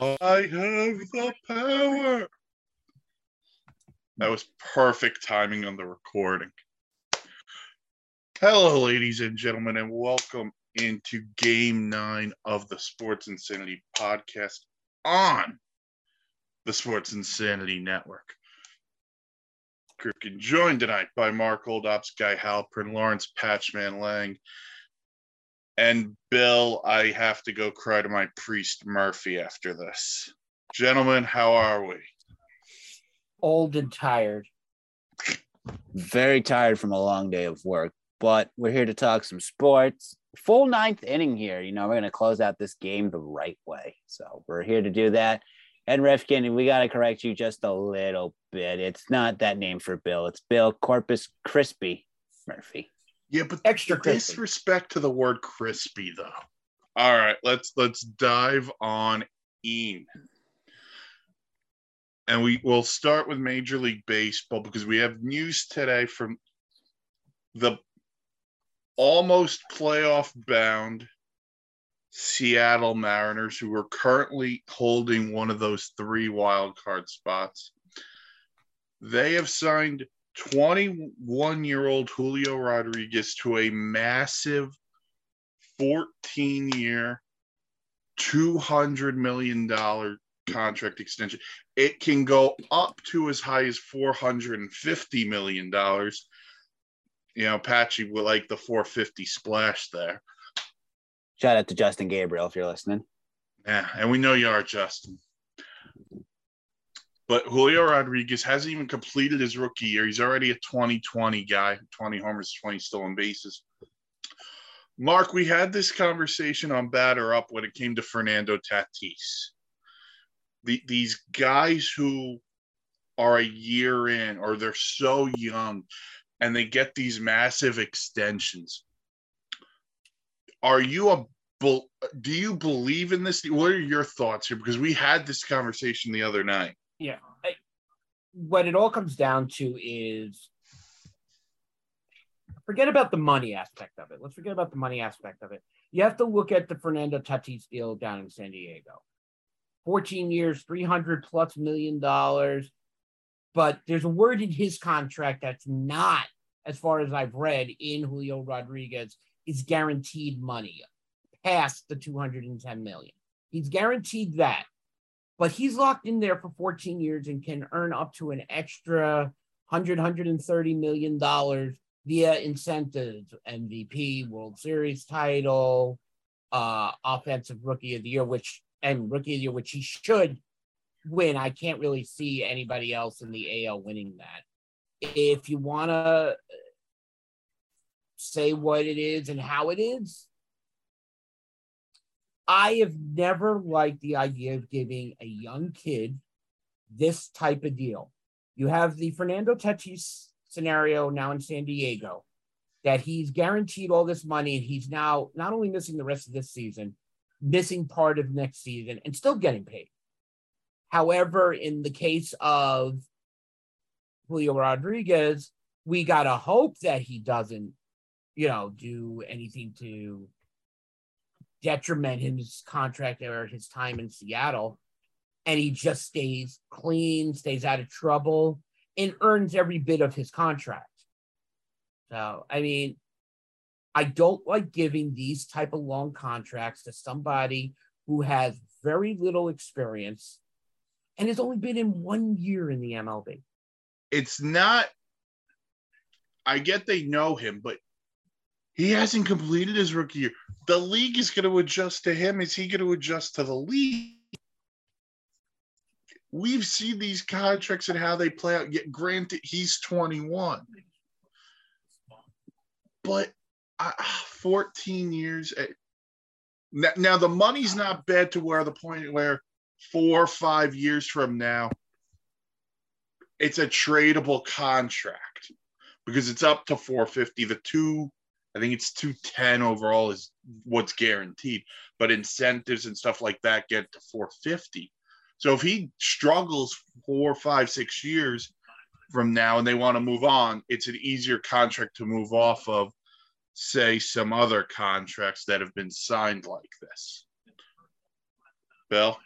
I have the power. That was perfect timing on the recording. Hello, ladies and gentlemen, and welcome into game nine of the Sports Insanity podcast on the Sports Insanity Network. Kripken joined tonight by Mark Oldops, Guy Halpern, Lawrence Patchman Lang, and Bill. I have to go cry to my priest Murphy after this. Gentlemen, how are we? Old and tired. Very tired from a long day of work, but we're here to talk some sports. Full ninth inning here. You know, we're going to close out this game the right way. So we're here to do that. And Rifkin, we got to correct you just a little bit. It's not that name for Bill. It's Bill Corpus Crispy Murphy. Yeah, but Extra crispy. disrespect to the word crispy though. All right, let's let's dive on in. And we will start with Major League Baseball because we have news today from the almost playoff bound Seattle Mariners, who are currently holding one of those three wild card spots. They have signed 21 year old Julio Rodriguez to a massive 14 year, $200 million contract extension. It can go up to as high as $450 million. You know, Patchy would like the 450 splash there. Shout out to Justin Gabriel if you're listening. Yeah, and we know you are, Justin. But Julio Rodriguez hasn't even completed his rookie year. He's already a 2020 guy, 20 homers, 20 stolen bases. Mark, we had this conversation on Batter Up when it came to Fernando Tatis. The, these guys who are a year in or they're so young and they get these massive extensions. Are you a do you believe in this? What are your thoughts here? Because we had this conversation the other night. Yeah. I, what it all comes down to is forget about the money aspect of it. Let's forget about the money aspect of it. You have to look at the Fernando Tatis deal down in San Diego. 14 years, 300 plus million dollars. But there's a word in his contract that's not, as far as I've read, in Julio Rodriguez, is guaranteed money past the 210 million. He's guaranteed that but he's locked in there for 14 years and can earn up to an extra 100 130 million dollars via incentives mvp world series title uh offensive rookie of the year which and rookie of the year which he should win. I can't really see anybody else in the al winning that. If you want to say what it is and how it is I have never liked the idea of giving a young kid this type of deal. You have the Fernando Tatis scenario now in San Diego that he's guaranteed all this money and he's now not only missing the rest of this season, missing part of next season and still getting paid. However, in the case of Julio Rodriguez, we got to hope that he doesn't, you know, do anything to detriment his contract or his time in Seattle. And he just stays clean, stays out of trouble, and earns every bit of his contract. So, I mean, I don't like giving these type of long contracts to somebody who has very little experience and has only been in one year in the MLB. It's not I get they know him, but he hasn't completed his rookie year. The league is going to adjust to him. Is he going to adjust to the league? We've seen these contracts and how they play out. Yet, granted, he's 21, but uh, 14 years. At, now, now, the money's not bad to where the point where four or five years from now, it's a tradable contract because it's up to 450. The two I think it's 210 overall is what's guaranteed, but incentives and stuff like that get to 450. So if he struggles four, five, six years from now and they want to move on, it's an easier contract to move off of, say, some other contracts that have been signed like this. Bill?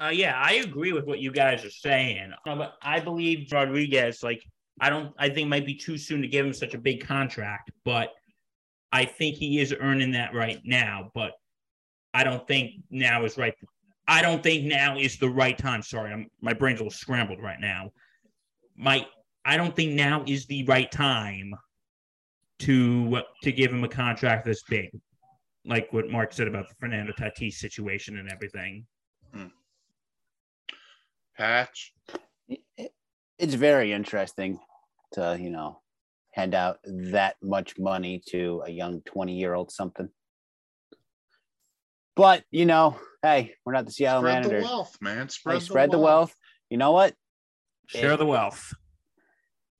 Uh, yeah, I agree with what you guys are saying. But I believe Rodriguez, like, I don't, I think might be too soon to give him such a big contract, but I think he is earning that right now. But I don't think now is right. I don't think now is the right time. Sorry, I'm, my brain's a little scrambled right now. My, I don't think now is the right time to to give him a contract this big, like what Mark said about the Fernando Tatis situation and everything. Hmm. Patch. It's very interesting to, you know, hand out that much money to a young 20 year old something. But, you know, hey, we're not the Seattle Spread the wealth, man. Hey, Spread, spread the wealth. You know what? Share the wealth.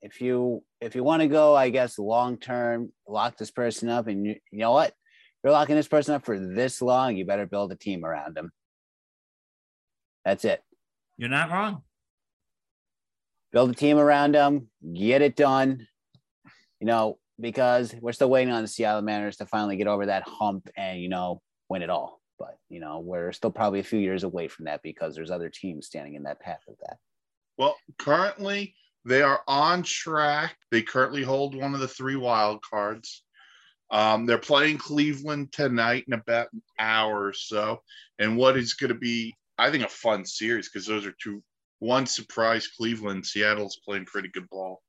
If you if you want to go, I guess long term, lock this person up, and you, you know what? You're locking this person up for this long. You better build a team around him. That's it. You're not wrong. build a team around him, get it done. You know, because we're still waiting on the Seattle Mariners to finally get over that hump and you know win it all. But you know, we're still probably a few years away from that because there's other teams standing in that path of that. Well, currently they are on track. They currently hold one of the three wild cards. Um, they're playing Cleveland tonight in about an hour or so, and what is going to be, I think, a fun series because those are two. One surprise Cleveland, Seattle's playing pretty good ball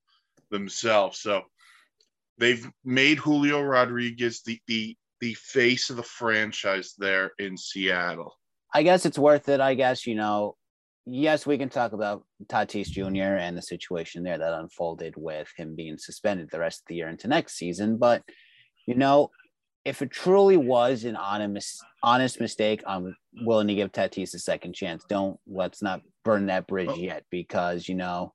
themselves. So they've made Julio Rodriguez the the the face of the franchise there in Seattle. I guess it's worth it. I guess you know. Yes, we can talk about Tatis Jr. and the situation there that unfolded with him being suspended the rest of the year into next season. But you know, if it truly was an honest honest mistake, I'm willing to give Tatis a second chance. Don't let's not burn that bridge Oh. yet because you know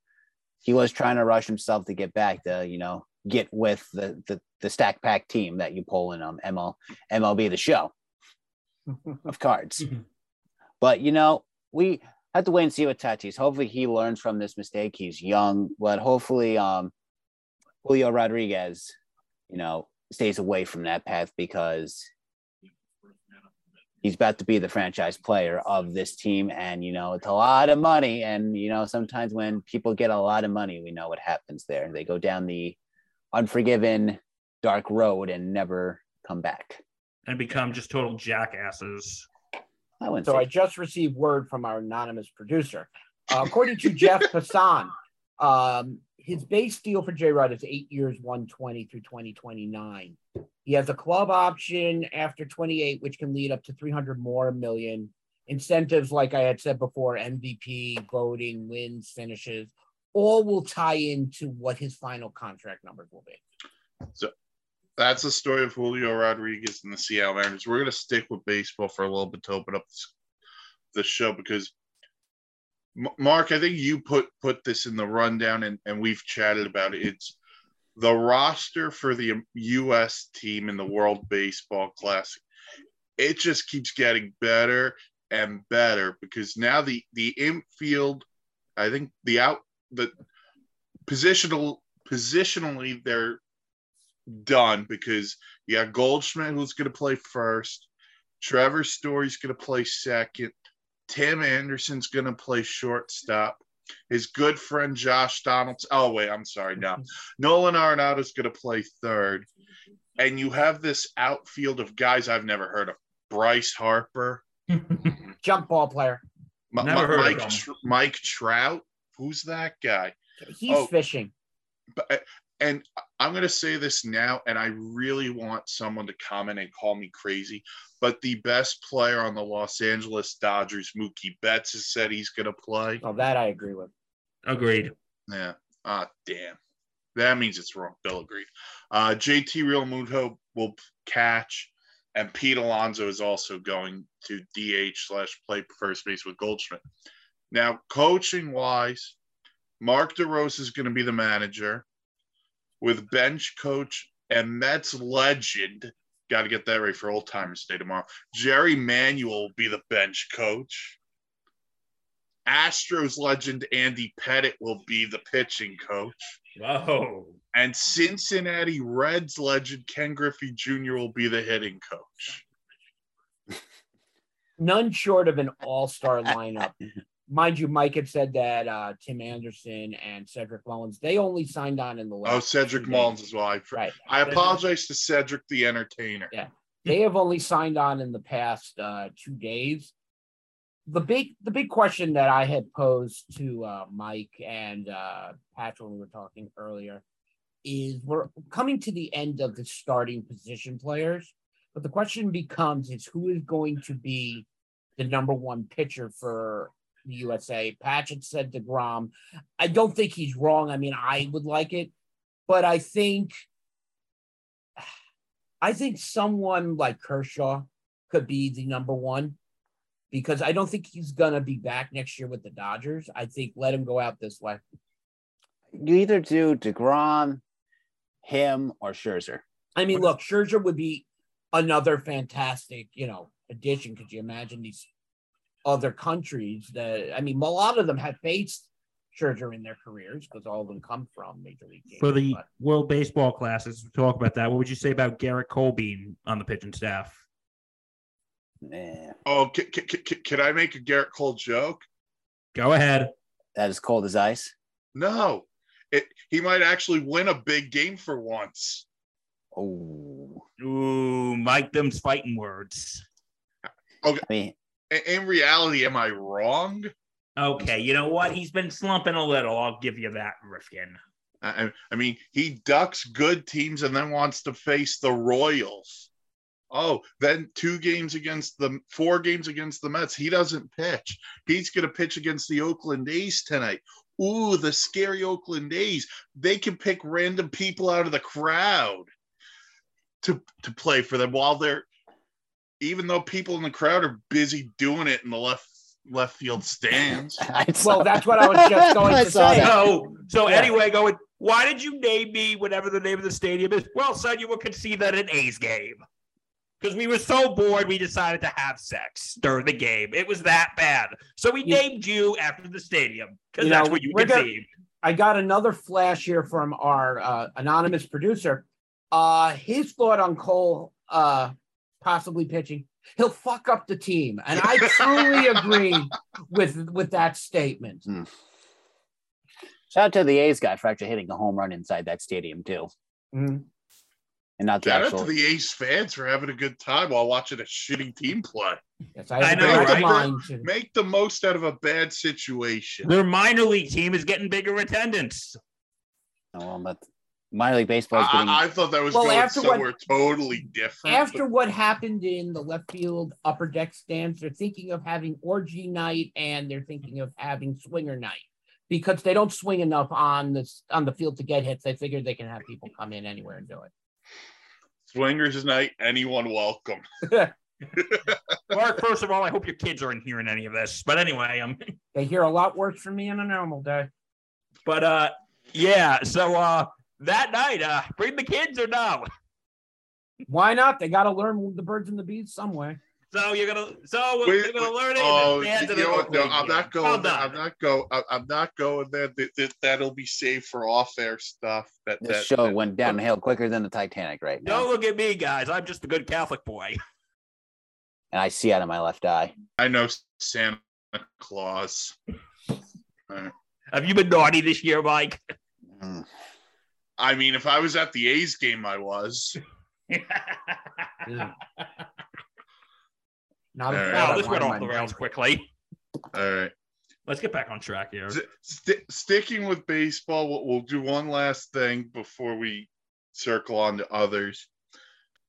he was trying to rush himself to get back to you know get with the the, the stack pack team that you pull in um ML, MLB the show of cards. Mhm. but you know we have to wait and see with Tatis. Hopefully he learns from this mistake. He's young, but hopefully um Julio Rodriguez, you know, stays away from that path because he's about to be the franchise player of this team and you know it's a lot of money and you know sometimes when people get a lot of money we know what happens there they go down the unforgiven dark road and never come back and become just total jackasses. i wouldn't So say I just received word from our anonymous producer. Uh, according to Jeff Passan, um, his base deal for J Rod is eight years, 120 through 2029. He has a club option after 28, which can lead up to 300 more million. Incentives, like I had said before, MVP, voting, wins, finishes, all will tie into what his final contract numbers will be. So that's the story of Julio Rodriguez and the Seattle Mariners. We're going to stick with baseball for a little bit to open up this show because Mark, I think you put put this in the rundown and, and we've chatted about it. It's the roster for the U.S. team in the World Baseball Classic. It just keeps getting better and better because now the the infield, I think the out the positional positionally they're done because you got Goldschmidt who's going to play first, Trevor Story's going to play second, Tim Anderson's going to play shortstop. His good friend Josh Donaldson. Oh wait, I'm sorry. No, Nolan Arenado's going to play third, and you have this outfield of guys I've never heard of: Bryce Harper, Jump ball player. M- Never heard Mike him. Tr- Mike Trout. Who's that guy? He's Oh. fishing. but and I'm going to say this now, and I really want someone to comment and call me crazy, but the best player on the Los Angeles Dodgers, Mookie Betts, has said he's going to play. Oh, that I agree with. Agreed. Yeah. Ah, damn. That means it's wrong. Bill agreed. Uh, JT Realmuto will catch, and Pete Alonso is also going to DH slash play first base with Goldschmidt. Now, coaching wise, Mark DeRosa is going to be the manager with bench coach and Mets legend. Got to get that right for Old Timers Day tomorrow. Jerry Manuel will be the bench coach. Astros legend Andy Pettitte will be the pitching coach. Whoa. And Cincinnati Reds legend Ken Griffey Jr. will be the hitting coach. none short of an all-star lineup. Mind you, Mike had said that uh, Tim Anderson and Cedric Mullins they only signed on in the last Oh, Cedric Mullins as well. I, Right. I apologize to Cedric the Entertainer. Yeah. They have only signed on in the past uh, two days. The big the big question that I had posed to uh, Mike and uh, Patrick when we were talking earlier is we're coming to the end of the starting position players, but the question becomes is who is going to be the number one pitcher for the USA? Patchett said DeGrom. I don't think he's wrong. I mean, I would like it, but I think I think someone like Kershaw could be the number one because I don't think he's gonna be back next year with the Dodgers. I think let him go out this way. You either do DeGrom, him, or Scherzer. I mean, look, Scherzer would be another fantastic, you know, addition. Could you imagine these other countries that I mean, a lot of them have faced Scherzer in their careers because all of them come from major league games. For the but- World Baseball Classic, we talk about that. What would you say about Gerrit Cole being on the pitching staff? Eh, Oh, can, can, can, can I make a Gerrit Cole joke? Go ahead. that is cold as ice. No. It, he might actually win a big game for once. Oh, Ooh, Mike, them's fighting words. Okay. I mean, I- In reality, am I wrong? Okay, you know what? He's been slumping a little. I'll give you that, Rifkin. I, I mean, he ducks good teams and then wants to face the Royals. Oh, then two games against the four games against the Mets. He doesn't pitch. He's going to pitch against the Oakland A's tonight. Ooh, the scary Oakland A's. They can pick random people out of the crowd to to play for them while they're even though people in the crowd are busy doing it in the left left field stands. I saw- Well, that's what I was just going I to say. that. So, so Yeah. anyway, going. Why did you name me whatever the name of the stadium is? Well, son, you would conceive that an A's game because we were so bored, we decided to have sex during the game. It was that bad, so we You- named you after the stadium because that's know, what you we're conceived. I got another flash here from our uh, anonymous producer. Uh, his thought on Cole uh, possibly pitching. He'll fuck up the team, and I truly agree with with that statement. Shout out to the A's guy for actually hitting a home run inside that stadium too, Mhm. and not the Shout out actual. to the A's fans for having a good time while watching a shitty team play. Yes, I, I know, a right? mind to. Make the most out of a bad situation. Their minor league team is getting bigger attendance. Oh, but minor league baseball is getting. I, I thought that was Well, going after what- somewhere totally different. After what happened in the left field upper deck stands, they're thinking of having orgy night and they're thinking of having swinger night because they don't swing enough on this on the field to get hits. They figure they can have people come in anywhere and do it. Swingers night, anyone welcome. Mark, first of all, I hope your kids aren't hearing any of this. But anyway, um, They hear a lot worse from me on a normal day. but uh, yeah. So uh, that night, uh, bring the kids or no? Why not? They got to learn the birds and the bees some way. So you're gonna, so Wait, you're gonna learn it. Oh, the you fans of the know what? No, I'm not going there. I'm not going. I- I'm not going there. That, that, that'll be saved for off-air stuff. That this that, show that- went downhill quicker than the Titanic right now, Don't look at me, guys. I'm just a good Catholic boy. and I see out of my left eye. I know Santa Claus. Have you been naughty this year, Mike? Mm. I mean, if I was at the A's game, I was. Not a All right. Wow, this went why off the rails quickly. All right. Let's get back on track here. St- st- sticking with baseball, we'll, we'll do one last thing before we circle on to others.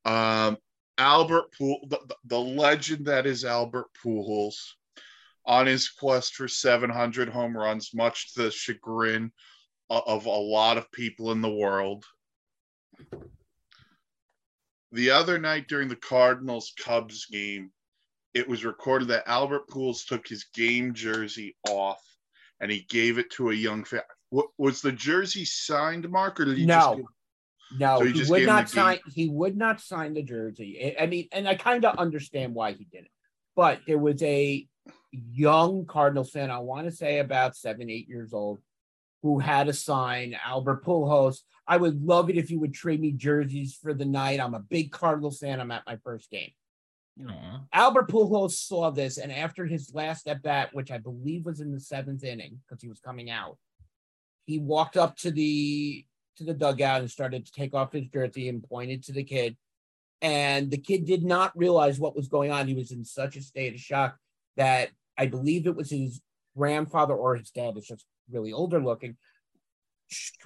Um, Albert Pool, the, the- the legend that is Albert Pujols, on his quest for 700 home runs, much to the chagrin o- of a lot of people in the world. The other night during the Cardinals Cubs game, it was recorded that Albert Pujols took his game jersey off and he gave it to a young fan. Was the jersey signed, Mark, or did he No. just give- No, So you he would not sign. He would not sign the jersey. I- I mean, and I kind of understand why he did it. But there was a young Cardinals fan, I want to say about seven, eight years old, who had a sign Albert Pujols. I would love it if you would trade me jerseys for the night. I'm a big Cardinals fan. I'm at my first game. Aw. Albert Pujols saw this, and after his last at bat, which I believe was in the seventh inning, because he was coming out, he walked up to the to the dugout and started to take off his jersey and pointed to the kid. And the kid did not realize what was going on. He was in such a state of shock that I believe it was his grandfather or his dad, is just really older looking,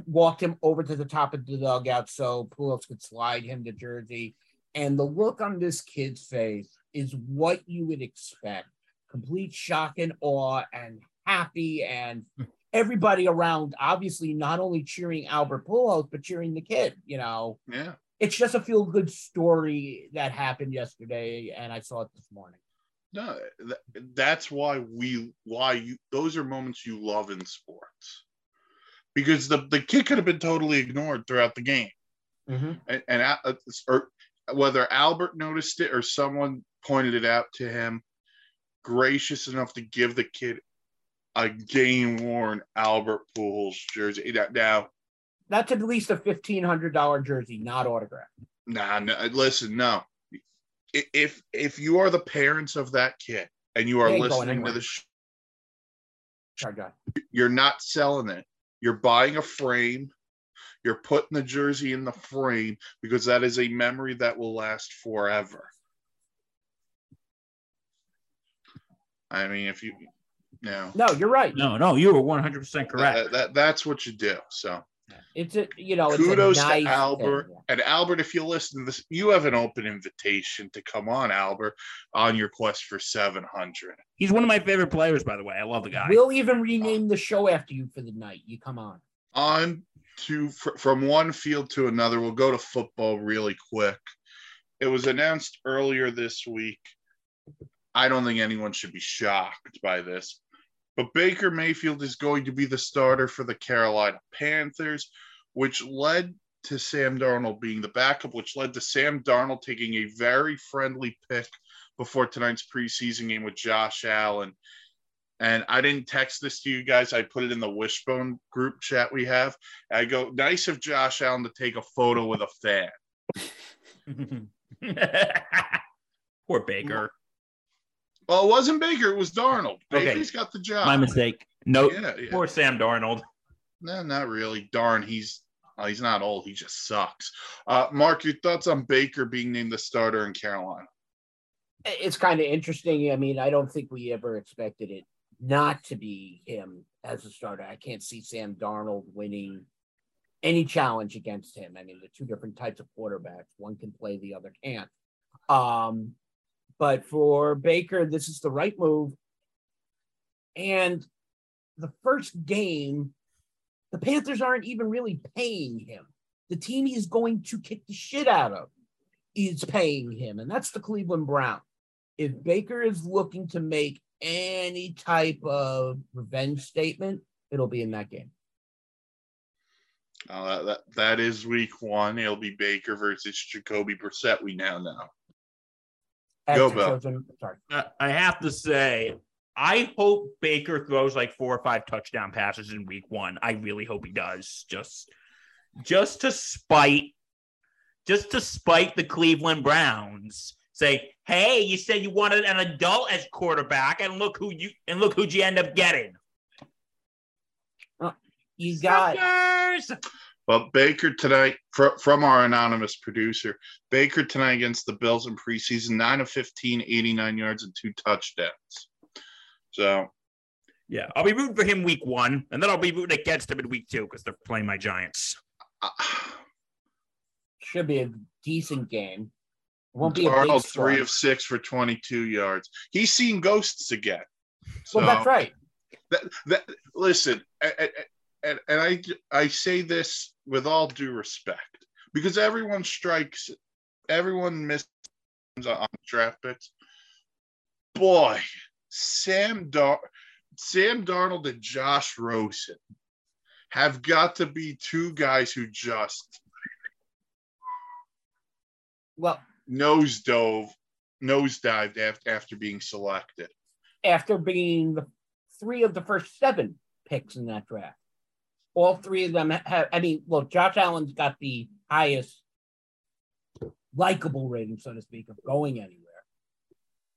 walked him over to the top of the dugout so Pujols could slide him the jersey. And the look on this kid's face is what you would expect complete shock and awe and happy and everybody around obviously not only cheering Albert Pujols but cheering the kid you know Yeah. it's just a feel good story that happened yesterday and I saw it this morning No, th- that's why we why you those are moments you love in sports. Because the, the kid could have been totally ignored throughout the game. and, and uh, or whether Albert noticed it or someone pointed it out to him, gracious enough to give the kid a game worn Albert Pujols jersey. Now- Now, that's at least a fifteen hundred dollar jersey not autographed nah, no, listen, no. I- If if you are the parents of that kid and you are He ain't going listening to the, sh- sorry you're not selling it. You're buying a frame. You're putting the jersey in the frame because that is a memory that will last forever. I mean, if you, no, no you're right No, no, you were 100% correct. that, that- that's what you do. So it's a you know it's kudos a nice to Albert thing. and Albert. If you listen to this, you have an open invitation to come on, Albert, on your quest for seven hundred. He's one of my favorite players, by the way. I love the guy. We'll even rename the show after you for the night. You come on. on to fr- from one field to another. We'll go to football really quick. It was announced earlier this week. I don't think anyone should be shocked by this, but Baker Mayfield is going to be the starter for the Carolina Panthers, which led to Sam Darnold being the backup, which led to Sam Darnold taking a very friendly pick before tonight's preseason game with Josh Allen. And I didn't text this to you guys. I put it in the Wishbone group chat we have. I go, nice of Josh Allen to take a photo with a fan. Poor Baker. Well, it wasn't Baker, it was Darnold. Okay. Baker's got the job. My mistake. No, Yeah, yeah. poor Sam Darnold. No, not really. Darn, he's uh, he's not old. He just sucks. Uh, Mark, your thoughts on Baker being named the starter in Carolina? It's kind of interesting. I mean, I don't think we ever expected it not to be him as a starter. I can't see Sam Darnold winning any challenge against him. I mean, the two different types of quarterbacks. One can play, the other can't. Um, but for Baker, this is the right move. And the first game, the Panthers aren't even really paying him. The team he's going to kick the shit out of is paying him, and that's the Cleveland Browns. If Baker is looking to make any type of revenge statement, it'll be in that game. Uh, that that is week one. It'll be Baker versus Jacoby Brissett. We now know. As Go, Bill. chosen- sorry. Uh, I have to say, I hope Baker throws like four or five touchdown passes in week one. I really hope he does. Just just to spite just to spite the Cleveland Browns. Say, hey, you said you wanted an adult as quarterback, and look who you and look who'd you end up getting. You got Suckers! But Baker tonight, fr- from our anonymous producer, Baker tonight against the Bills in preseason, 9 of 15, 89 yards, and two touchdowns. So, Yeah, I'll be rooting for him week one, and then I'll be rooting against him in week two because they're playing my Giants. uh, should be a decent game. Won't be a big three score. of six for 22 yards. He's seen ghosts again. So, Well, that's right. that, that, listen, and, and, and I, I say this with all due respect because everyone strikes, everyone misses on draft picks. Boy, Sam Dar- Sam Darnold and Josh Rosen have got to be two guys who just Well, nose dove, nosedived after, after being selected. after being the three of the first seven picks in that draft, all three of them have. I mean, well, Josh Allen's got the highest likable rating, so to speak, of going anywhere.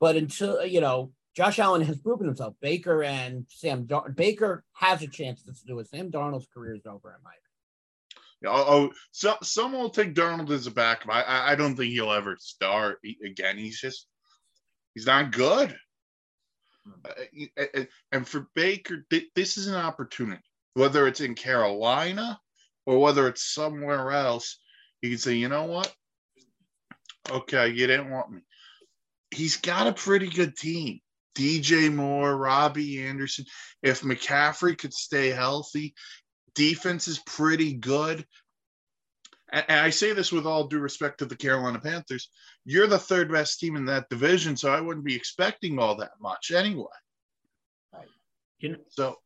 But until you know, Josh Allen has proven himself. Baker and Sam Dar- Baker has a chance to do it. Sam Darnold's career is over in my Oh, oh so, someone will take Darnold as a backup. I, I, I don't think he'll ever start again. He's just, he's not good. Uh, and- for Baker, thi- this is an opportunity, whether it's in Carolina or whether it's somewhere else. He can say, you know what? Okay, you didn't want me. He's got a pretty good team. DJ Moore, Robbie Anderson. If McCaffrey could stay healthy, defense is pretty good. And, and I say this with all due respect to the Carolina Panthers. You're the third best team in that division, so I wouldn't be expecting all that much anyway. You know, So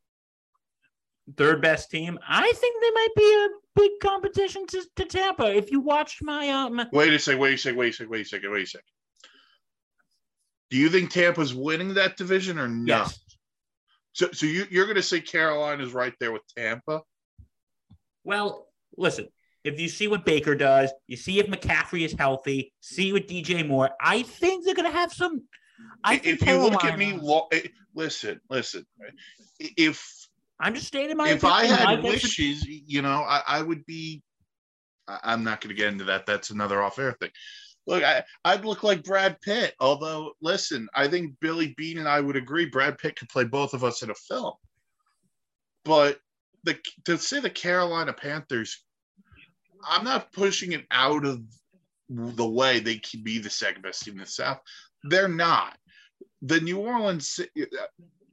third best team. I think they might be a big competition to, to Tampa. If you watched my um, wait a second, wait a second, wait a second, wait a second, wait a second. Do you think Tampa's winning that division or no? yes, So, so you, you're going to say Carolina's right there with Tampa? well, listen. If you see what Baker does, you see if McCaffrey is healthy, see what DJ Moore. I think they're going to have some. I think if you look at me, eh, listen, listen. If I'm just stating my. if I had it's- wishes, you know, I, I would be. I- I'm not going to get into that. That's another off-air thing. Look, I, I'd look like Brad Pitt. Although, listen, I think Billy Beane and I would agree Brad Pitt could play both of us in a film. But the to say the Carolina Panthers, I'm not pushing it out of the way they can be the second best team in the South. They're not. The New Orleans uh,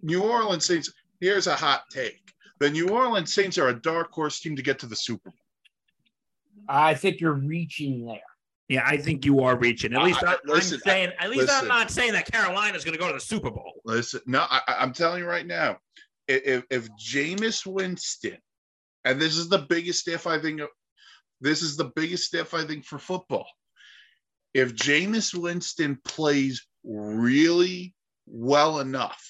New Orleans Saints. Here's a hot take: the New Orleans Saints are a dark horse team to get to the Super Bowl. I think you're reaching there. Yeah, I think you are reaching. At least I, listen, am saying. At least listen. I'm not saying that Carolina's going to go to the Super Bowl. Listen, no, I, I- I'm telling you right now, if if Jameis Winston, and this is the biggest if I think, this is the biggest if I think for football. If Jameis Winston plays really well enough,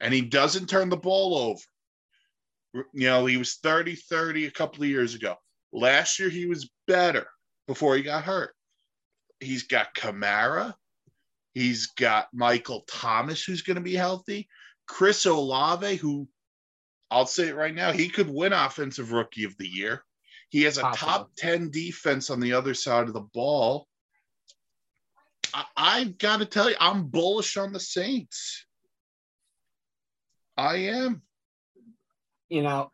and he doesn't turn the ball over, you know, he was 30 30 a couple of years ago. Last year, he was better before he got hurt. He's got Kamara. He's got Michael Thomas, who's going to be healthy. Chris Olave, who I'll say it right now, he could win Offensive Rookie of the Year. He has a Possible. top 10 defense on the other side of the ball. I, I've got to tell you, I'm bullish on the Saints. I am. You know,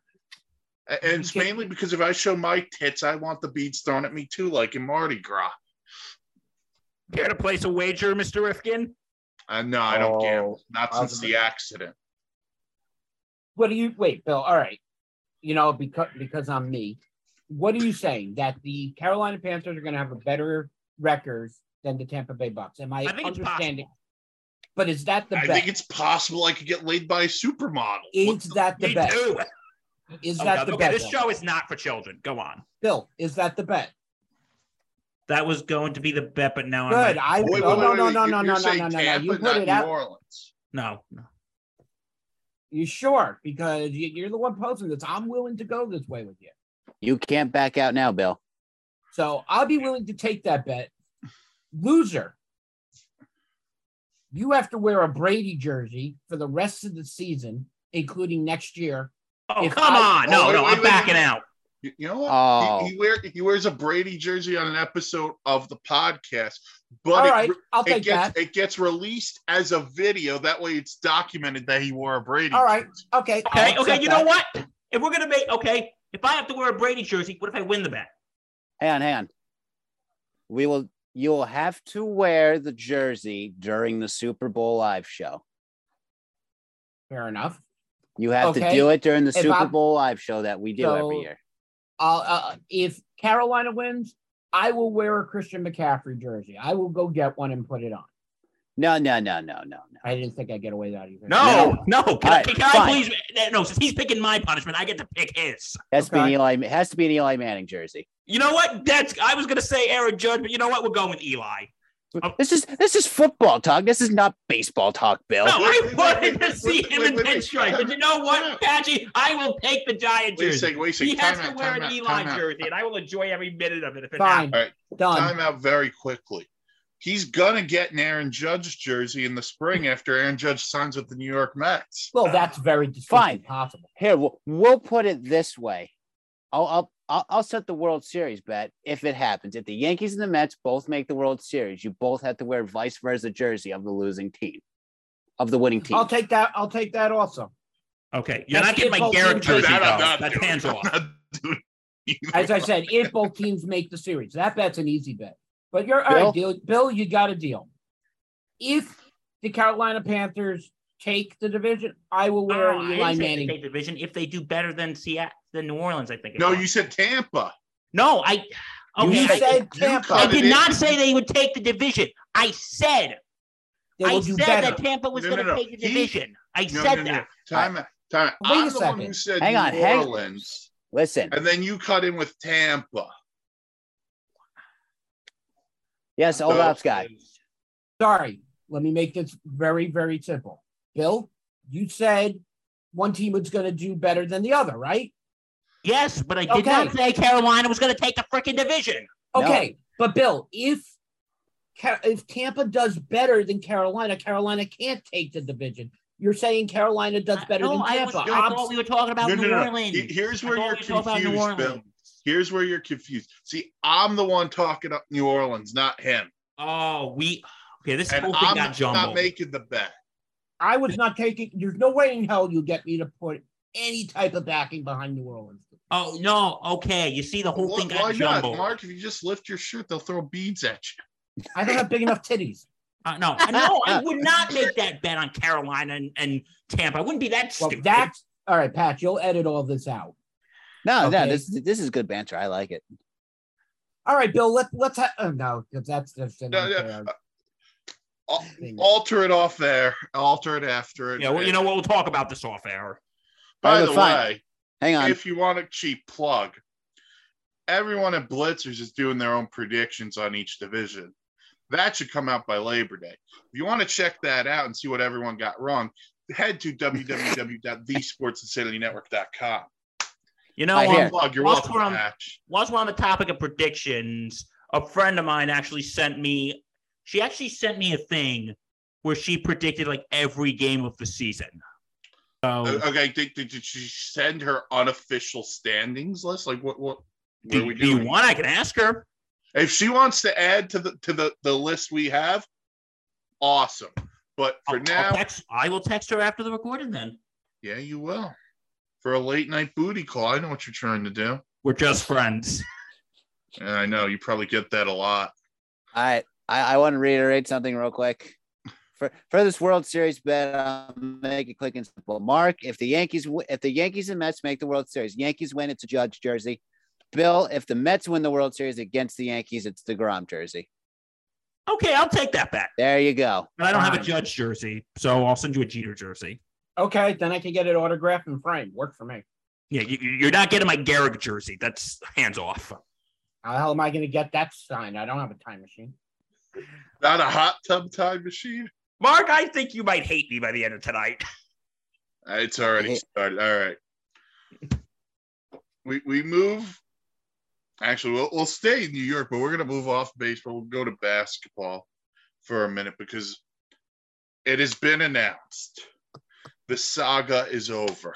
And it's mainly because if I show my tits, I want the beads thrown at me too, like in Mardi Gras. Care to place a wager, Mr. Rifkin? Uh, no, I don't Oh, gamble. Not I was since the accident. what do you wait, Bill? All right. You know, because because I'm me. What are you saying? That the Carolina Panthers are going to have a better record than the Tampa Bay Bucks? Am I, I think it's understanding? Possible. But is that the bet I think it's possible I could get laid by a supermodel. What is the- that the Me bet? too. Is Oh, that God. the okay, bet? this show is not for children. Go on. Bill, is that the bet? That was going to be the bet, but now Good. I'm I Wait, oh, no no no no no no no no no. You put it New out. Orleans. no, no. You sure? Because you- you're the one posting this. I'm willing to go this way with you. You can't back out now, Bill. So I'll be willing to take that bet. Loser. You have to wear a Brady jersey for the rest of the season, including next year. Oh, If come I- on. No, Oh, wait, no, wait, I'm wait, backing wait. out. You, you know what? Oh. He, he, wear, he wears a Brady jersey on an episode of the podcast, but All it, I'll it take gets that. it gets released as a video. That way, it's documented that he wore a Brady. All right. jersey. Okay. Okay, I'll okay. accept You know what? If we're gonna make okay, if I have to wear a Brady jersey, what if I win the bet? Hang on, hang on. We will. You'll have to wear the jersey during the Super Bowl live show. Fair enough. You have to do it during the If Super I'm- Bowl live show that we do every year. I'll, uh, if Carolina wins, I will wear a Christian McCaffrey jersey. I will go get one and put it on. No, no, no, no, no, no. I didn't think I'd get away without either. No, no. Can, I, can I fine. please? No, since he's picking my punishment, I get to pick his. Has to be an Eli. It has to be an Eli Manning jersey. You know what? That's I was gonna say Aaron Judge, but you know what? We're going with Eli. Oh. This is this is football talk. This is not baseball talk, Bill. No, Wait, I wait, wanted wait, to wait, see wait, him wait, in wait, wait. pinstripe. But you know what, out. Patchy? I will take the Giant Wait a jersey. second. Wait a second. He has Time to out, wear an out, Eli time out. jersey, and I will enjoy every minute of it if it Fine. happens. Done. Time out very quickly. he's gonna get an Aaron Judge jersey in the spring after Aaron Judge signs with the New York Mets. Well, that's very Fine. possible. Here, we'll, we'll put it this way. I'll, I'll I'll I'll set the World Series bet if it happens. If the Yankees and the Mets both make the World Series, you both have to wear vice versa jersey of the losing team, of the winning team. I'll take that. I'll take that also. Okay, you're That's not getting my if both Garrett jersey That I'm though. That's hands off. not doing either As I said, if both teams make the series, that bet's an easy bet. But you're all Bill? right, deal. Bill, you got a deal. If the Carolina Panthers take the division, I will wear No, an I Eli didn't Manning. they take division if they do better than Seattle, than New Orleans. I think. No, you said Tampa. No, I. Okay, you I, said you Tampa. I did not in. say they would take the division. I said I said better. that Tampa was No, going to no, no. take the He- division. I said no, no. that. Time out. Time out. Wait a I'm the one second. who said Hang New on, hang- Orleans, Listen, and then you cut in with Tampa. yes, old So- ops guy. Sorry, let me make this very, very simple. Bill, you said one team was going to do better than the other, right? Yes, but I did Okay. not say Carolina was going to take the freaking division. No. Okay, but Bill, if if Tampa does better than Carolina, Carolina can't take the division. You're saying Carolina does better no, than I, was, Tampa. I I'm- thought we were talking about No, no, New no, no. Orleans. Here's where you're we were talking about New confused, Bill. Here's where you're confused. See, I'm the one talking up New Orleans, not him. Oh, we. Okay, this And whole thing I'm got not making the bet. I was not taking. There's no way in hell you get me to put any type of backing behind New Orleans. Oh no. Okay, you see the whole Why- thing got Why not, jumbled. Mark? If you just lift your shirt, they'll throw beads at you. I don't have big enough titties. Uh, no, I- no, I would not make that bet on Carolina and, and Tampa. I wouldn't be that Well, stupid. that's all right, Pat. You'll edit all this out. No, no, Okay. this this is good banter. I like it. All right, Bill. Let let's ha- oh, no, because that's just No, no, unfair Al- thing. Alter it off there. Alter it after it. yeah. Well, you know what? We'll talk about this off air. By Alright, the fine. way, Hang on. if you want a cheap plug, everyone at Blitzers is doing their own predictions on each division. That should come out by Labor Day. If you want to check that out and see what everyone got wrong, head to www.thesportsinsanitynetwork.com. You know, I um, hear. Plug, you're Whilst welcome, we're on- whilst we're on the topic of predictions, a friend of mine actually sent me. She actually sent me a thing where she predicted like every game of the season. So Okay, did, did, did she send her unofficial standings list? Like what? What? What do, are we do you want? I can ask her. If she wants to add to the to the the list we have, awesome. But for I'll- I'll now, text- I will text her after the recording. Then yeah, you will. For a late night booty call, I know what you're trying to do. we're just friends. And I know you probably get that a lot. All right, I, I want to reiterate something real quick. For for this World Series bet, I'll make it quick and simple. Mark, if the Yankees if the Yankees and Mets make the World Series, Yankees win, it's a Judge jersey. Bill, if the Mets win the World Series against the Yankees, it's DeGrom jersey. Okay, I'll take that bet. There you go. But I don't have a Judge jersey, so I'll send you a Jeter jersey. Okay, then I can get it autographed and framed. Work for me. Yeah, you, you're not getting my Gehrig jersey. That's hands off. How the hell am I going to get that signed? I don't have a time machine. Not a hot tub time machine. Mark, I think you might hate me by the end of tonight. Uh, It's already started. All right. We we move. Actually, we'll we'll stay in New York, but we're gonna move off baseball. We'll go to basketball for a minute because it has been announced. The saga is over.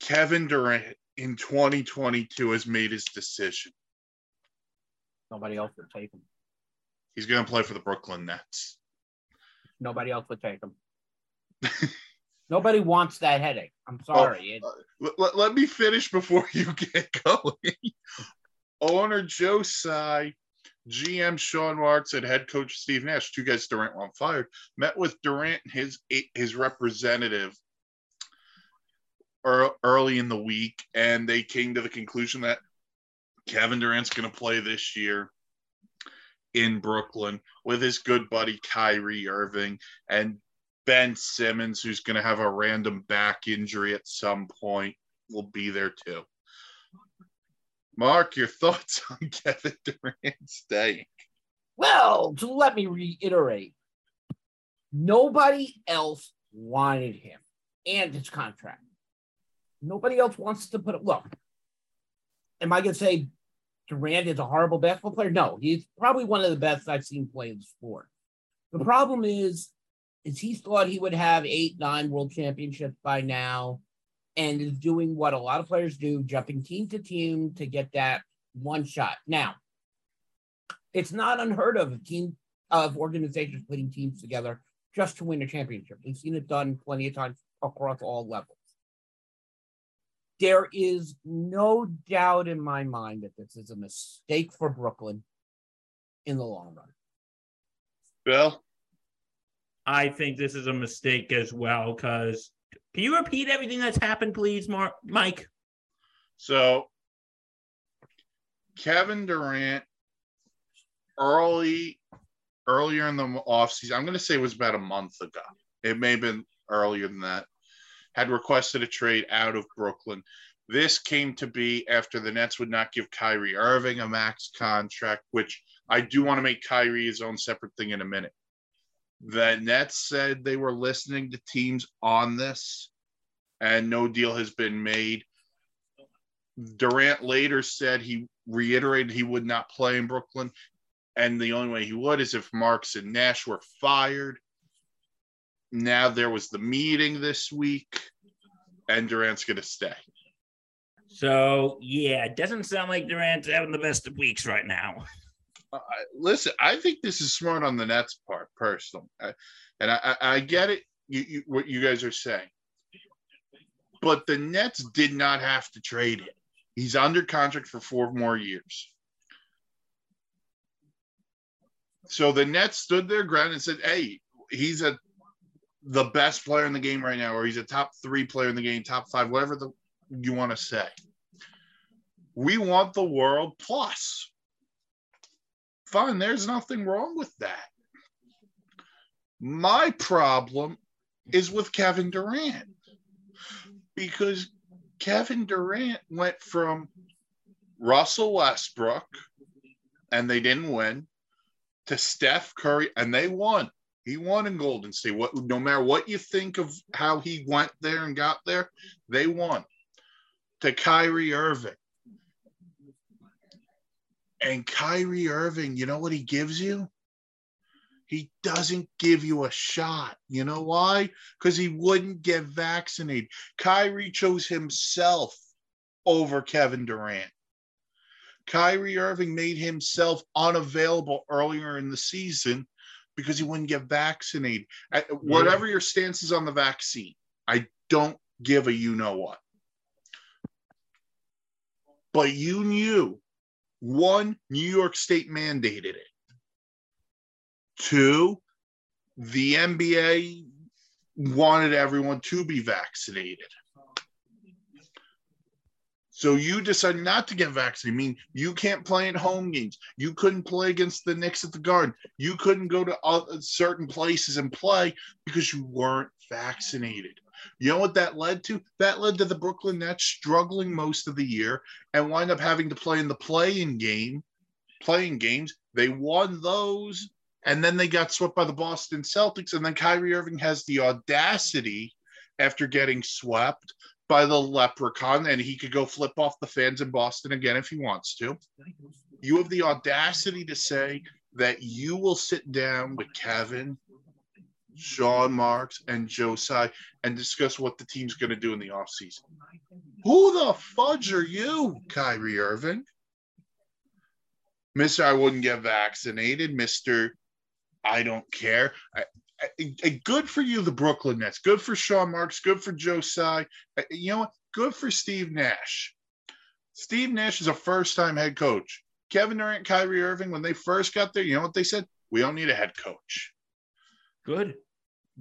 Kevin Durant in 2022 has made his decision. Nobody else would take him. He's going to play for the Brooklyn Nets. Nobody else would take him. Nobody wants that headache. I'm oh, sorry. It- uh, Let, let, let me finish before you get going. Owner Joe Tsai, GM Sean Marks, and head coach Steve Nash, two guys Durant want fired, met with Durant and his his representative ear- early in the week, and they came to the conclusion that Kevin Durant's going to play this year in Brooklyn with his good buddy Kyrie Irving and Ben Simmons, who's going to have a random back injury at some point, will be there too. Mark, your thoughts on Kevin Durant staying? well, let me reiterate, nobody else wanted him and his contract. Nobody else wants to put it. Look, am I going to say Durant is a horrible basketball player. No, he's probably one of the best I've seen play in the sport. The problem is, is he thought he would have eight, nine world championships by now, and is doing what a lot of players do, jumping team to team to get that one shot. Now, it's not unheard of a team of organizations putting teams together just to win a championship. We've seen it done plenty of times across all levels. There is no doubt in my mind that this is a mistake for Brooklyn in the long run. Bill? I think this is a mistake as well because can you repeat everything that's happened, please, Mark, Mike? So, Kevin Durant, early, earlier in the offseason, I'm going to say it was about a month ago. It may have been earlier than that. Had requested a trade out of Brooklyn. This came to be after the Nets would not give Kyrie Irving a max contract, which I do want to make Kyrie his own separate thing in a minute. The Nets said they were listening to teams on this, and no deal has been made. Durant later said he reiterated he would not play in Brooklyn, and the only way he would is if Marks and Nash were fired. Now there was the meeting this week, and Durant's going to stay. So yeah, it doesn't sound like Durant's having the best of weeks right now. Uh, listen, I think this is smart on the Nets' part, personally, I, and I, I, I get it. You, you, what you guys are saying, but the Nets did not have to trade him. He's under contract for four more years. So the Nets stood their ground and said, "Hey, he's a the best player in the game right now, or he's a top three player in the game, top five, whatever the you want to say. We want the world plus. Fine, there's nothing wrong with that. My problem is with Kevin Durant because Kevin Durant went from Russell Westbrook and they didn't win to Steph Curry and they won. He won in Golden State. What no matter what you think of how he went there and got there, they won to Kyrie Irving. And Kyrie Irving, you know what he gives you? He doesn't give you a shot. You know why? Because he wouldn't get vaccinated. Kyrie chose himself over Kevin Durant. Kyrie Irving made himself unavailable earlier in the season because he wouldn't get vaccinated. Whatever your stance is on the vaccine, I don't give a you know what but you knew one, New York State mandated it. Two, the NBA wanted everyone to be vaccinated. So you decided not to get vaccinated. I mean, you can't play at home games. You couldn't play against the Knicks at the Garden. You couldn't go to uh, certain places and play because you weren't vaccinated. You know what that led to? That led to the Brooklyn Nets struggling most of the year and wind up having to play in the play-in game, playing games. They won those, and then they got swept by the Boston Celtics. And then Kyrie Irving has the audacity after getting swept by the leprechaun, and he could go flip off the fans in Boston again if he wants to. You have the audacity to say that you will sit down with Kevin Sean Marks, and Tsai and discuss what the team's going to do in the offseason. Who the fudge are you, Kyrie Irving? Mr. I wouldn't get vaccinated. Mr. I don't care. I, good for you, the Brooklyn Nets. Good for Sean Marks. Good for Joe Tsai. Uh, you know what? Good for Steve Nash. Steve Nash is a first time head coach. Kevin Durant, Kyrie Irving, when they first got there, you know what they said? We don't need a head coach. Good.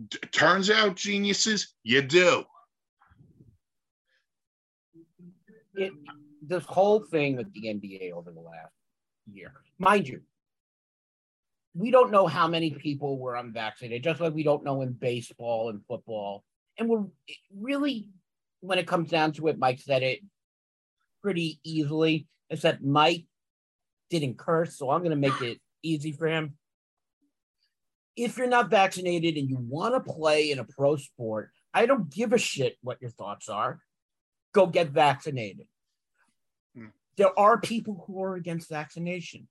D- turns out, geniuses, you do. It, this whole thing with the NBA over the last year, mind you, we don't know how many people were unvaccinated, just like we don't know in baseball and football. And we're really, when it comes down to it, Mike said it pretty easily, except Mike didn't curse, so I'm going to make it easy for him if you're not vaccinated and you want to play in a pro sport, I don't give a shit what your thoughts are. Go get vaccinated. Hmm. there are people who are against vaccination.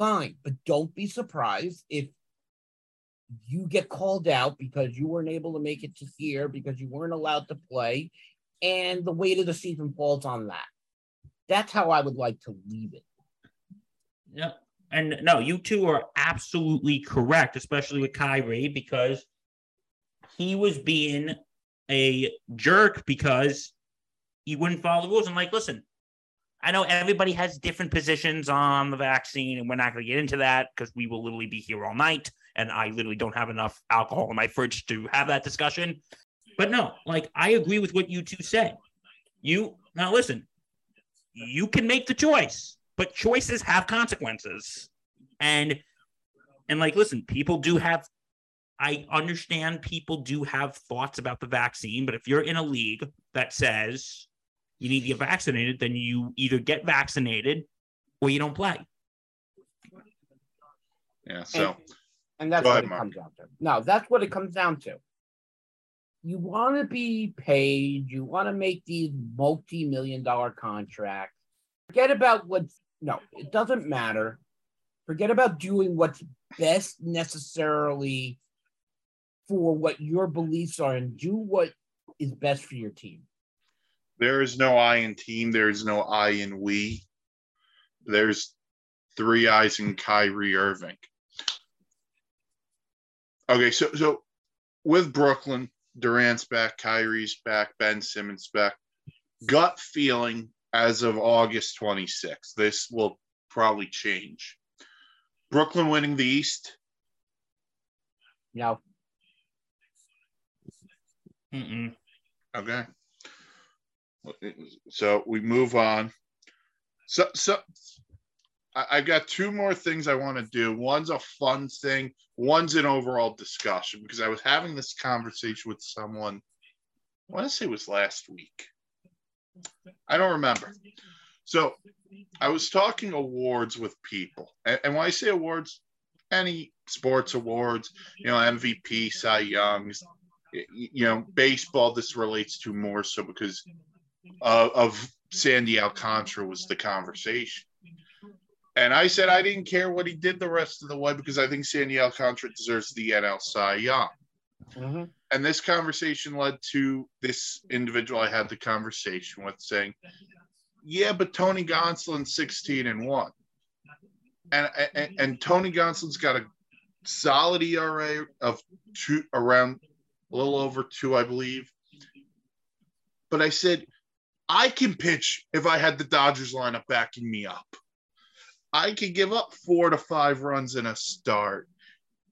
Fine, but don't be surprised if you get called out because you weren't able to make it to here because you weren't allowed to play, and the weight of the season falls on that. That's how I would like to leave it. Yep. And no, you two are absolutely correct, especially with Kyrie, because he was being a jerk because he wouldn't follow the rules. And like, listen, I know everybody has different positions on the vaccine, and we're not going to get into that because we will literally be here all night. And I literally don't have enough alcohol in my fridge to have that discussion. But no, like, I agree with what you two said. You, now listen, you can make the choice, but choices have consequences. And, and like, listen, people do have, I understand people do have thoughts about the vaccine, but if you're in a league that says, you need to get vaccinated, then you either get vaccinated or you don't play. Yeah. So, And that's what ahead, it Mark. comes down to. No, that's what it comes down to. You want to be paid, you want to make these multi million dollar contracts. Forget about what's, no, it doesn't matter. Forget about doing what's best necessarily for what your beliefs are and do what is best for your team. There is no I in team. There is no I in we. There's three eyes in Kyrie Irving. Okay, so so with Brooklyn, Durant's back, Kyrie's back, Ben Simmons back. Gut feeling as of August 26th. This will probably change. Brooklyn winning the East. No, Mm-mm. Okay. So we move on. So so I've got two more things I want to do. One's a fun thing, one's an overall discussion because I was having this conversation with someone, I want to say it was last week. I don't remember. So I was talking awards with people. And when I say awards, any sports awards, you know, MVP, Cy Youngs, you know, baseball, this relates to more so because uh, of Sandy Alcantara was the conversation. And I said I didn't care what he did the rest of the way because I think Sandy Alcantara deserves the NL Cy Young. Mhm. And this conversation led to this individual I had the conversation with saying, "Yeah, but Tony Gonsolin's 16 and one, and and, and Tony Gonsolin's got a solid ERA of two around a little over two, I believe. But I said, I can pitch if I had the Dodgers lineup backing me up. I could give up four to five runs in a start,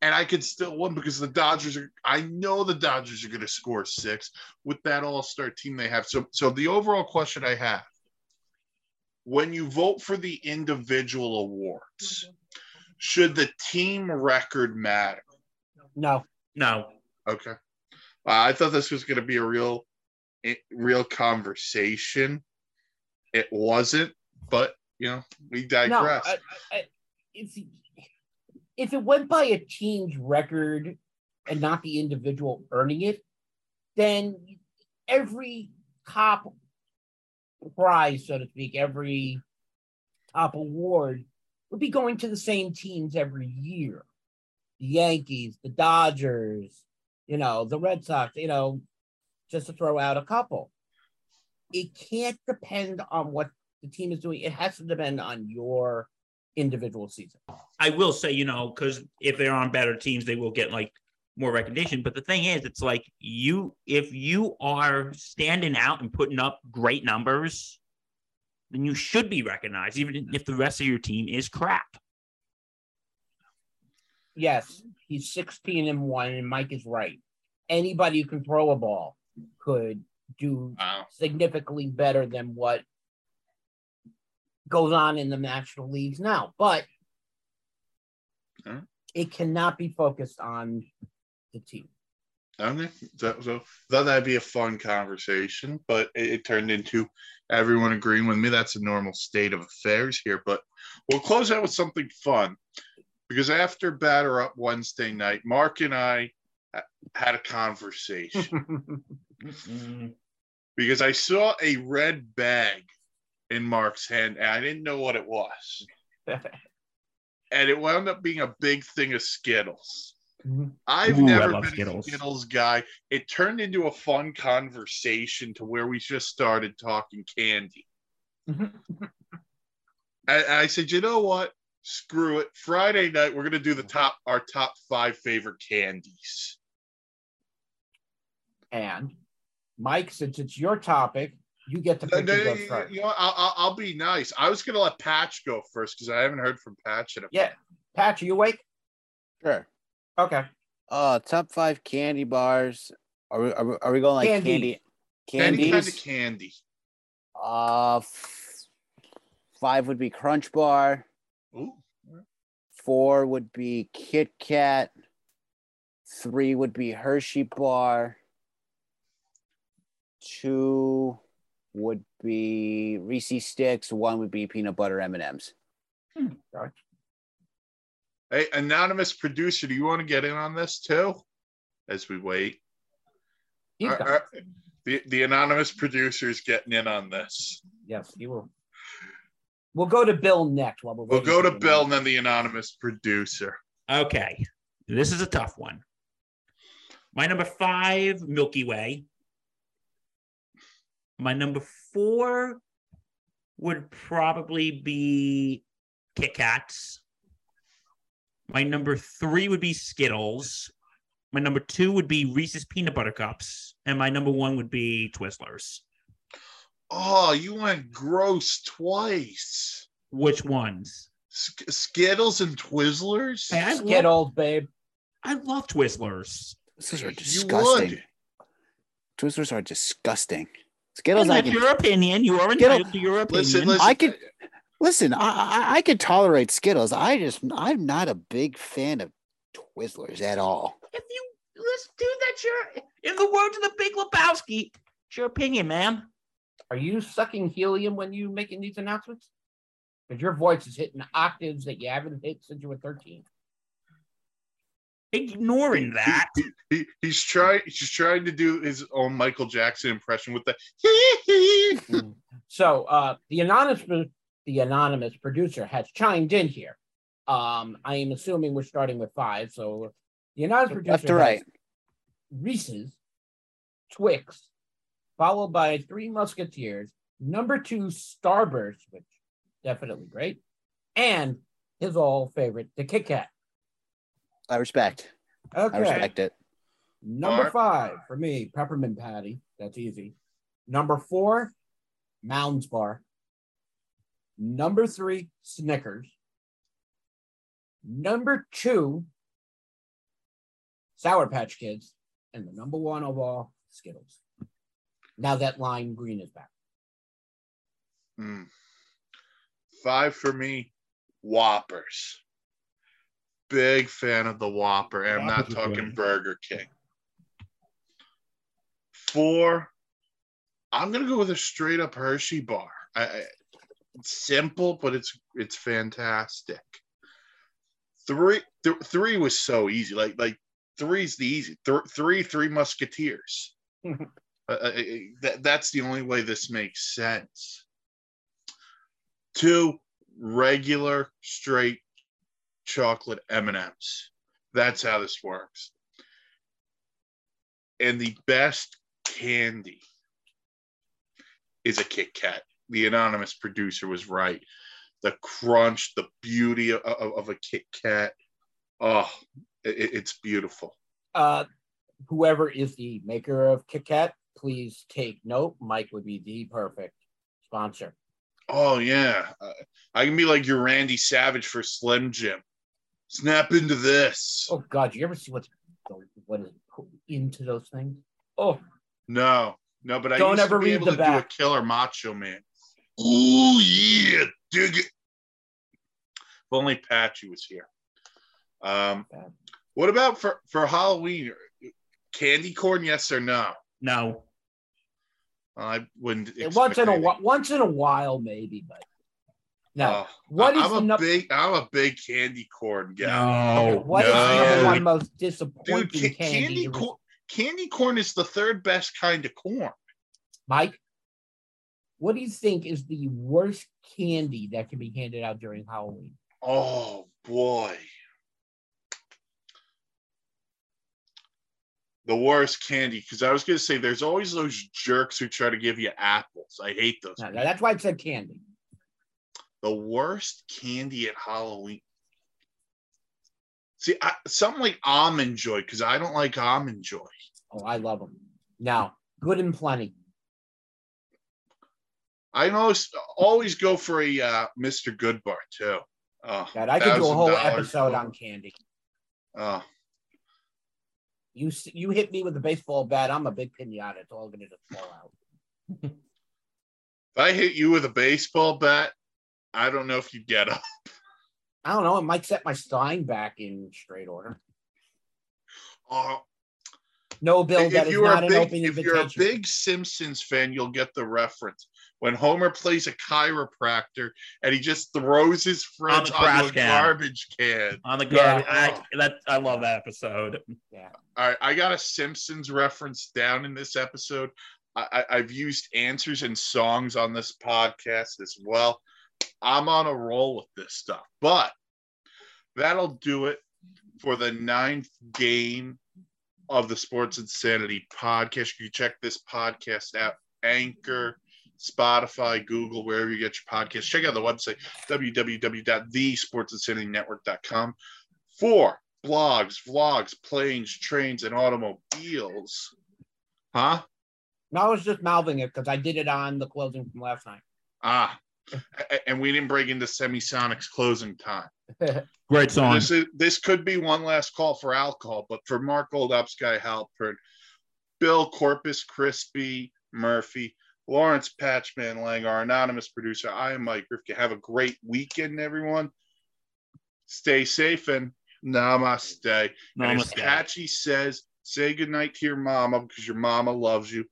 and I could still win because the Dodgers are. I know the Dodgers are going to score six with that All-Star team they have. So, so the overall question I have: when you vote for the individual awards, should the team record matter? no. No. Okay. Uh, I thought this was going to be a real, i- real conversation. It wasn't, but you know, we No, digress. I, I, if if it went by a team's record and not the individual earning it, then every top prize, so to speak, every top award would be going to the same teams every year. The Yankees, the Dodgers, you know, the Red Sox, you know, just to throw out a couple. It can't depend on what the team is doing. It has to depend on your individual season. I will say, you know, because if they're on better teams, they will get like more recognition. But the thing is, it's like you, if you are standing out and putting up great numbers, then you should be recognized, even if the rest of your team is crap. Yes, he's 16 and one, and Mike is right. Anybody who can throw a ball could do Wow. significantly better than what goes on in the national leagues now. But it cannot be focused on the team. Okay. So, so thought that'd be a fun conversation, but it, it turned into everyone agreeing with me. That's a normal state of affairs here. But we'll close out with something fun because after batter up Wednesday night, Mark and I uh, had a conversation Mm-mm. because I saw a red bag in Mark's hand, and I didn't know what it was. and it wound up being a big thing of Skittles. Mhm. I've Ooh, never been Skittles. a Skittles guy. It turned into a fun conversation to where we just started talking candy. Mhm. And I said, you know what? Screw it. Friday night, we're gonna do the top our top five favorite candies. and Mike, since it's your topic, you get to pick no, who no, goes first. you know. I'll, I'll, I'll be nice. I was gonna let Patch go first because I haven't heard from Patch in a Yeah, Patch, are you awake? Sure. Okay. Uh, top five candy bars. Are we, are we, are we going like Candy. candy? any kind of candy. Uh, f- five would be Crunch Bar. Ooh. Four would be Kit Kat. Three would be Hershey Bar. Two would be Reese Sticks. One would be peanut butter M and M's. Hmm. Hey, anonymous producer, do you want to get in on this too? As we wait, He's Are- are- the the anonymous producer is getting in on this. yes, he will. We'll go to Bill next. While we're We'll go to Bill and then the anonymous producer. Okay. This is a tough one. My number five, Milky Way. My number four would probably be Kit Kats. My number three would be Skittles. My number two would be Reese's Peanut Butter Cups. And my number one would be Twizzlers. Oh, you went gross twice. Which ones? Sk- Skittles and Twizzlers. Hey, I love, Skittles, babe. I love Twizzlers. Twizzlers are disgusting. Twizzlers are disgusting. Skittles, And I can your opinion. You are Skittle- entitled to your opinion. Listen, listen. I could- listen. I, I I could tolerate Skittles. I just I'm not a big fan of Twizzlers at all. if you let's do that, your in the words of the Big Lebowski, it's your opinion, man. Are you sucking helium when you making these announcements? Because your voice is hitting octaves that you haven't hit since you were 13. Ignoring that, He, he's trying. He's trying to do his own Michael Jackson impression with the. So uh, the anonymous the anonymous producer has chimed in here. Um, I am assuming we're starting with five. So the anonymous producer Left to has right. Reese's, Twix, followed by Three Musketeers, number two Starburst, which definitely great, and his all favorite, the Kit Kat. I respect. I respect it. Number Mark? five for me, peppermint patty. That's easy. Number four, Mounds Bar. Number three, Snickers. Number two, Sour Patch Kids. And the number one of all, Skittles. Now that lime green is back. Mm. Five for me. Whoppers. Big fan of the Whopper. and I'm not talking. Burger King. Four. I'm gonna go with a straight up Hershey bar. I, I, it's simple, but it's it's fantastic. Three, th- three was so easy. Like like three's the easy. Th- three, three Musketeers. Uh, uh, uh, that, that's the only way this makes sense. Two regular straight chocolate M&Ms. That's how this works. And the best candy is a Kit Kat. The anonymous producer was right. The crunch, the beauty of, of, of a Kit Kat. Oh, it, it's beautiful. Uh, whoever is the maker of Kit Kat, please take note. Mike would be the perfect sponsor. Oh yeah, uh, I can be like your Randy Savage for Slim Jim. Snap into this. Oh God, you ever see what's what is put into those things? Oh, No, no, but I Don't used ever to be read able the to back. do a killer Macho Man. Oh yeah, dig it. If only Patchy was here. Um, what about for for Halloween? Candy corn, yes or no? no. I wouldn't. once in a anything. while, once in a while, maybe, but no. Oh, What I- is I'm the a num- big? I'm a big candy corn guy. No. Oh, what is the no. number one most Dude, disappointing ca- candy? candy to re- corn. Candy corn is the third best kind of corn. Mike, What do you think is the worst candy that can be handed out during Halloween? Oh boy. The worst candy, because I was gonna say there's always those jerks who try to give you apples. I hate those. Now, that's why I said candy. The worst candy at Halloween. See, I, something like almond joy, because I don't like almond joy. Oh, I love them. Now, good and plenty. I always always go for a uh, Mr. Goodbar too. Oh, God, I could do a whole episode on candy. Oh, You you hit me with a baseball bat, I'm a big pinata. It's all gonna just fall out. if I hit you with a baseball bat, I don't know if you get up. I don't know. It might set my spine back in straight order. Oh, No, Bill, that if is you are not a an big, open if you're a big Simpsons fan, you'll get the reference. When Homer plays a chiropractor and he just throws his friends the onto trash a can. garbage can. On the Yeah. guard, I, that I love that episode. yeah. All right, I got a Simpsons reference down in this episode. I, I, I've used answers and songs on this podcast as well. I'm on a roll with this stuff, but that'll do it for the ninth game of the Sports Insanity podcast. You can check this podcast out, Anchor, Spotify, Google, wherever you get your podcast. Check out the website, www.thesportsinsanitynetwork.com for blogs, vlogs, planes, trains, and automobiles. Huh? No, I was just mouthing it because I did it on the closing from last night. Ah. And we didn't break into Semisonics closing time. Great song. This is this could be one last call for alcohol, but for Mark Goldupsky, Halpert, Bill Corpus Crispy Murphy, Lawrence Patchman Lang, our anonymous producer, I am Mike Rifke. Have a great weekend, everyone. Stay safe and namaste. And as Namaste. Patchy says, say goodnight to your mama because your mama loves you,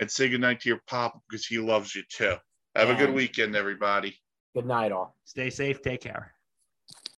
and say goodnight to your papa because he loves you too. Have a good weekend, everybody. Good night, all. Stay safe. Take care.